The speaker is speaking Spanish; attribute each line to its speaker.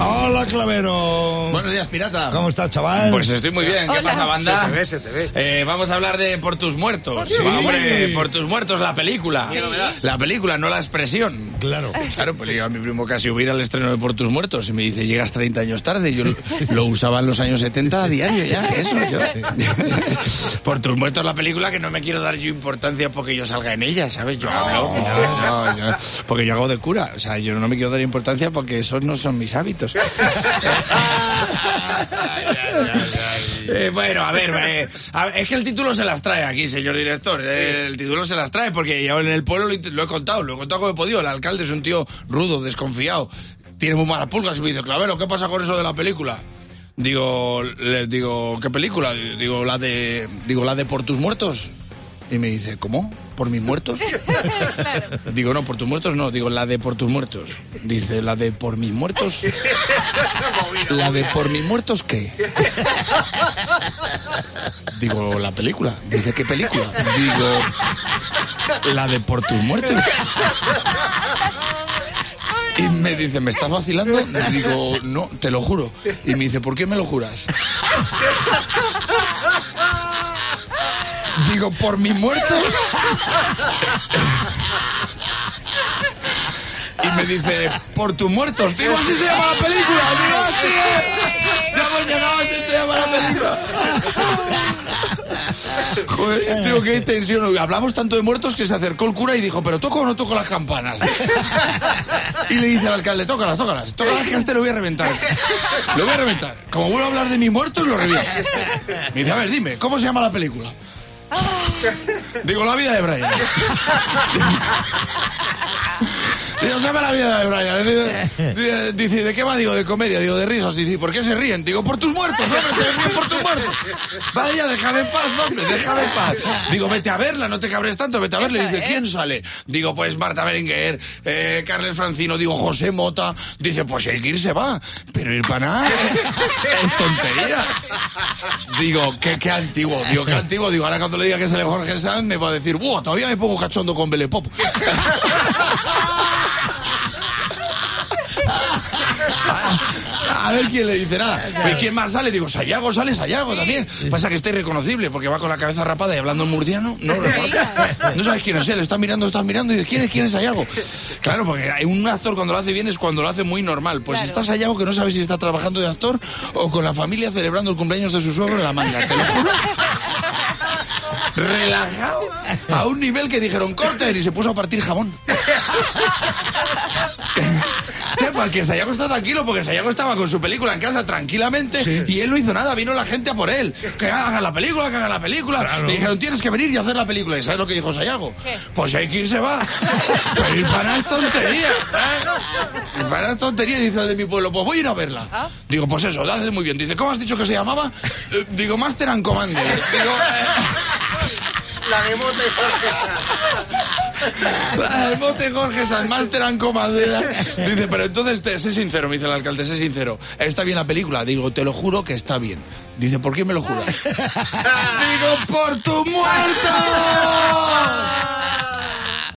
Speaker 1: Hola, Clavero.
Speaker 2: Buenos días, pirata.
Speaker 1: ¿Cómo estás, chaval?
Speaker 2: Pues estoy muy bien. ¿Qué
Speaker 3: Hola.
Speaker 2: pasa, banda?
Speaker 4: Se te ve, se te ve.
Speaker 2: Eh, vamos a hablar de Por tus muertos.
Speaker 1: Sí.
Speaker 2: Hombre, Por tus muertos, la película. La película, no la expresión.
Speaker 1: Claro.
Speaker 2: Claro, pues le digo a mi primo casi hubiera el estreno de Por tus muertos y me dice, llegas 30 años tarde. Yo lo, lo usaba en los años 70 a diario ya, eso yo. Por tus muertos, la película que no me quiero dar yo importancia porque yo salga en ella, ¿sabes? Yo hablo, no, no, yo- porque yo hago de cura. O sea, yo no me quiero dar importancia porque esos no son mis hábitos. Eh, bueno, a ver, eh, a ver, es que el título se las trae aquí, señor director. Eh, El título se las trae porque yo en el pueblo lo he contado, lo he contado como he podido. El alcalde es un tío rudo, desconfiado, tiene muy malas pulgas y me dice, Clavero, ¿qué pasa con eso de la película? Digo, le digo, ¿qué película? Digo, la de, digo, la de Por tus muertos. Y me dice, ¿cómo? ¿Por mis muertos? Digo, no, por tus muertos no, digo, la de por tus muertos. Dice, la de por mis muertos. ¿La de por mis muertos qué? Digo, la película. Dice, ¿qué película? Digo, la de por tus muertos. Y me dice, ¿me estás vacilando? Digo, no, te lo juro. Y me dice, ¿por qué me lo juras? Digo, ¿por mis muertos? Y me dice, por tus muertos. Digo, así se llama la película. Digo, "Ah, tío, ya hemos llegado, así se llama la película. Joder, tío, qué tensión. Hablamos tanto de muertos que se acercó el cura y dijo, ¿pero toco o no toco las campanas? Y le dice al alcalde, tócalas, tócalas. Tócalas que este lo voy a reventar. Lo voy a reventar. Como vuelvo a hablar de mis muertos, lo reviento. Me dice, a ver, dime, ¿cómo se llama la película? Digo, la vida de Brian. Digo, se llama la vida de Brian. Dice, dice, ¿de qué va? Digo, de comedia. Digo, de risas. Dice, ¿y por qué se ríen? Digo, por tus muertos, hombre, se ríen por tus muertos. Vaya, déjame en paz, hombre, déjame en paz. Digo, vete a verla, no te cabres tanto, vete a verla. Y dice, ¿quién sale? Digo, pues Marta Berenguer, eh, Carles Francino, digo, José Mota. Dice, pues hay que ir, se va. Pero ir para nada es tontería. Digo, qué, qué antiguo, digo, qué antiguo. Digo, ahora cuando le diga que sale Jorge Sanz, me va a decir, ¡buah! Todavía me pongo cachondo con Belle Pop. A ver quién le dice nada. ¿Y quién más sale? Digo, Sayago sale, Sayago también. Pasa que está irreconocible porque va con la cabeza rapada y hablando en murciano. No. No sabes quién es él. Está mirando, está mirando y dice, ¿quién es, quién es Sayago? Claro, porque hay un actor cuando lo hace bien es cuando lo hace muy normal. Pues
Speaker 3: Claro.
Speaker 2: está Sayago que no sabe si está trabajando de actor o con la familia celebrando el cumpleaños de su suegro en la manga. Te lo juro. Relajado a un nivel que dijeron corten y se puso a partir jamón. Che, porque Sayago está tranquilo, porque Sayago estaba con su película en casa tranquilamente y él no hizo nada, vino la gente a por él. Que haga la película, que haga la película. Le dijeron, tienes que venir y hacer la película. ¿Y sabes lo que dijo Sayago? Pues hay que ir, se va. Pero ir para es tontería. ¿eh? Para es tontería, dice el de mi pueblo. Pues voy a ir a verla. Digo, pues eso, lo haces muy bien. Dice, ¿cómo has dicho que se llamaba? Eh, digo, Master and Commander. Digo, eh,
Speaker 4: La de Mote
Speaker 2: El bote Jorge San Master and Commander. Dice, pero entonces, te, sé sincero, me dice el alcalde, sé sincero. ¿Está bien la película? Digo, te lo juro que está bien. Dice, ¿por qué me lo juras? Digo, por tu muerto.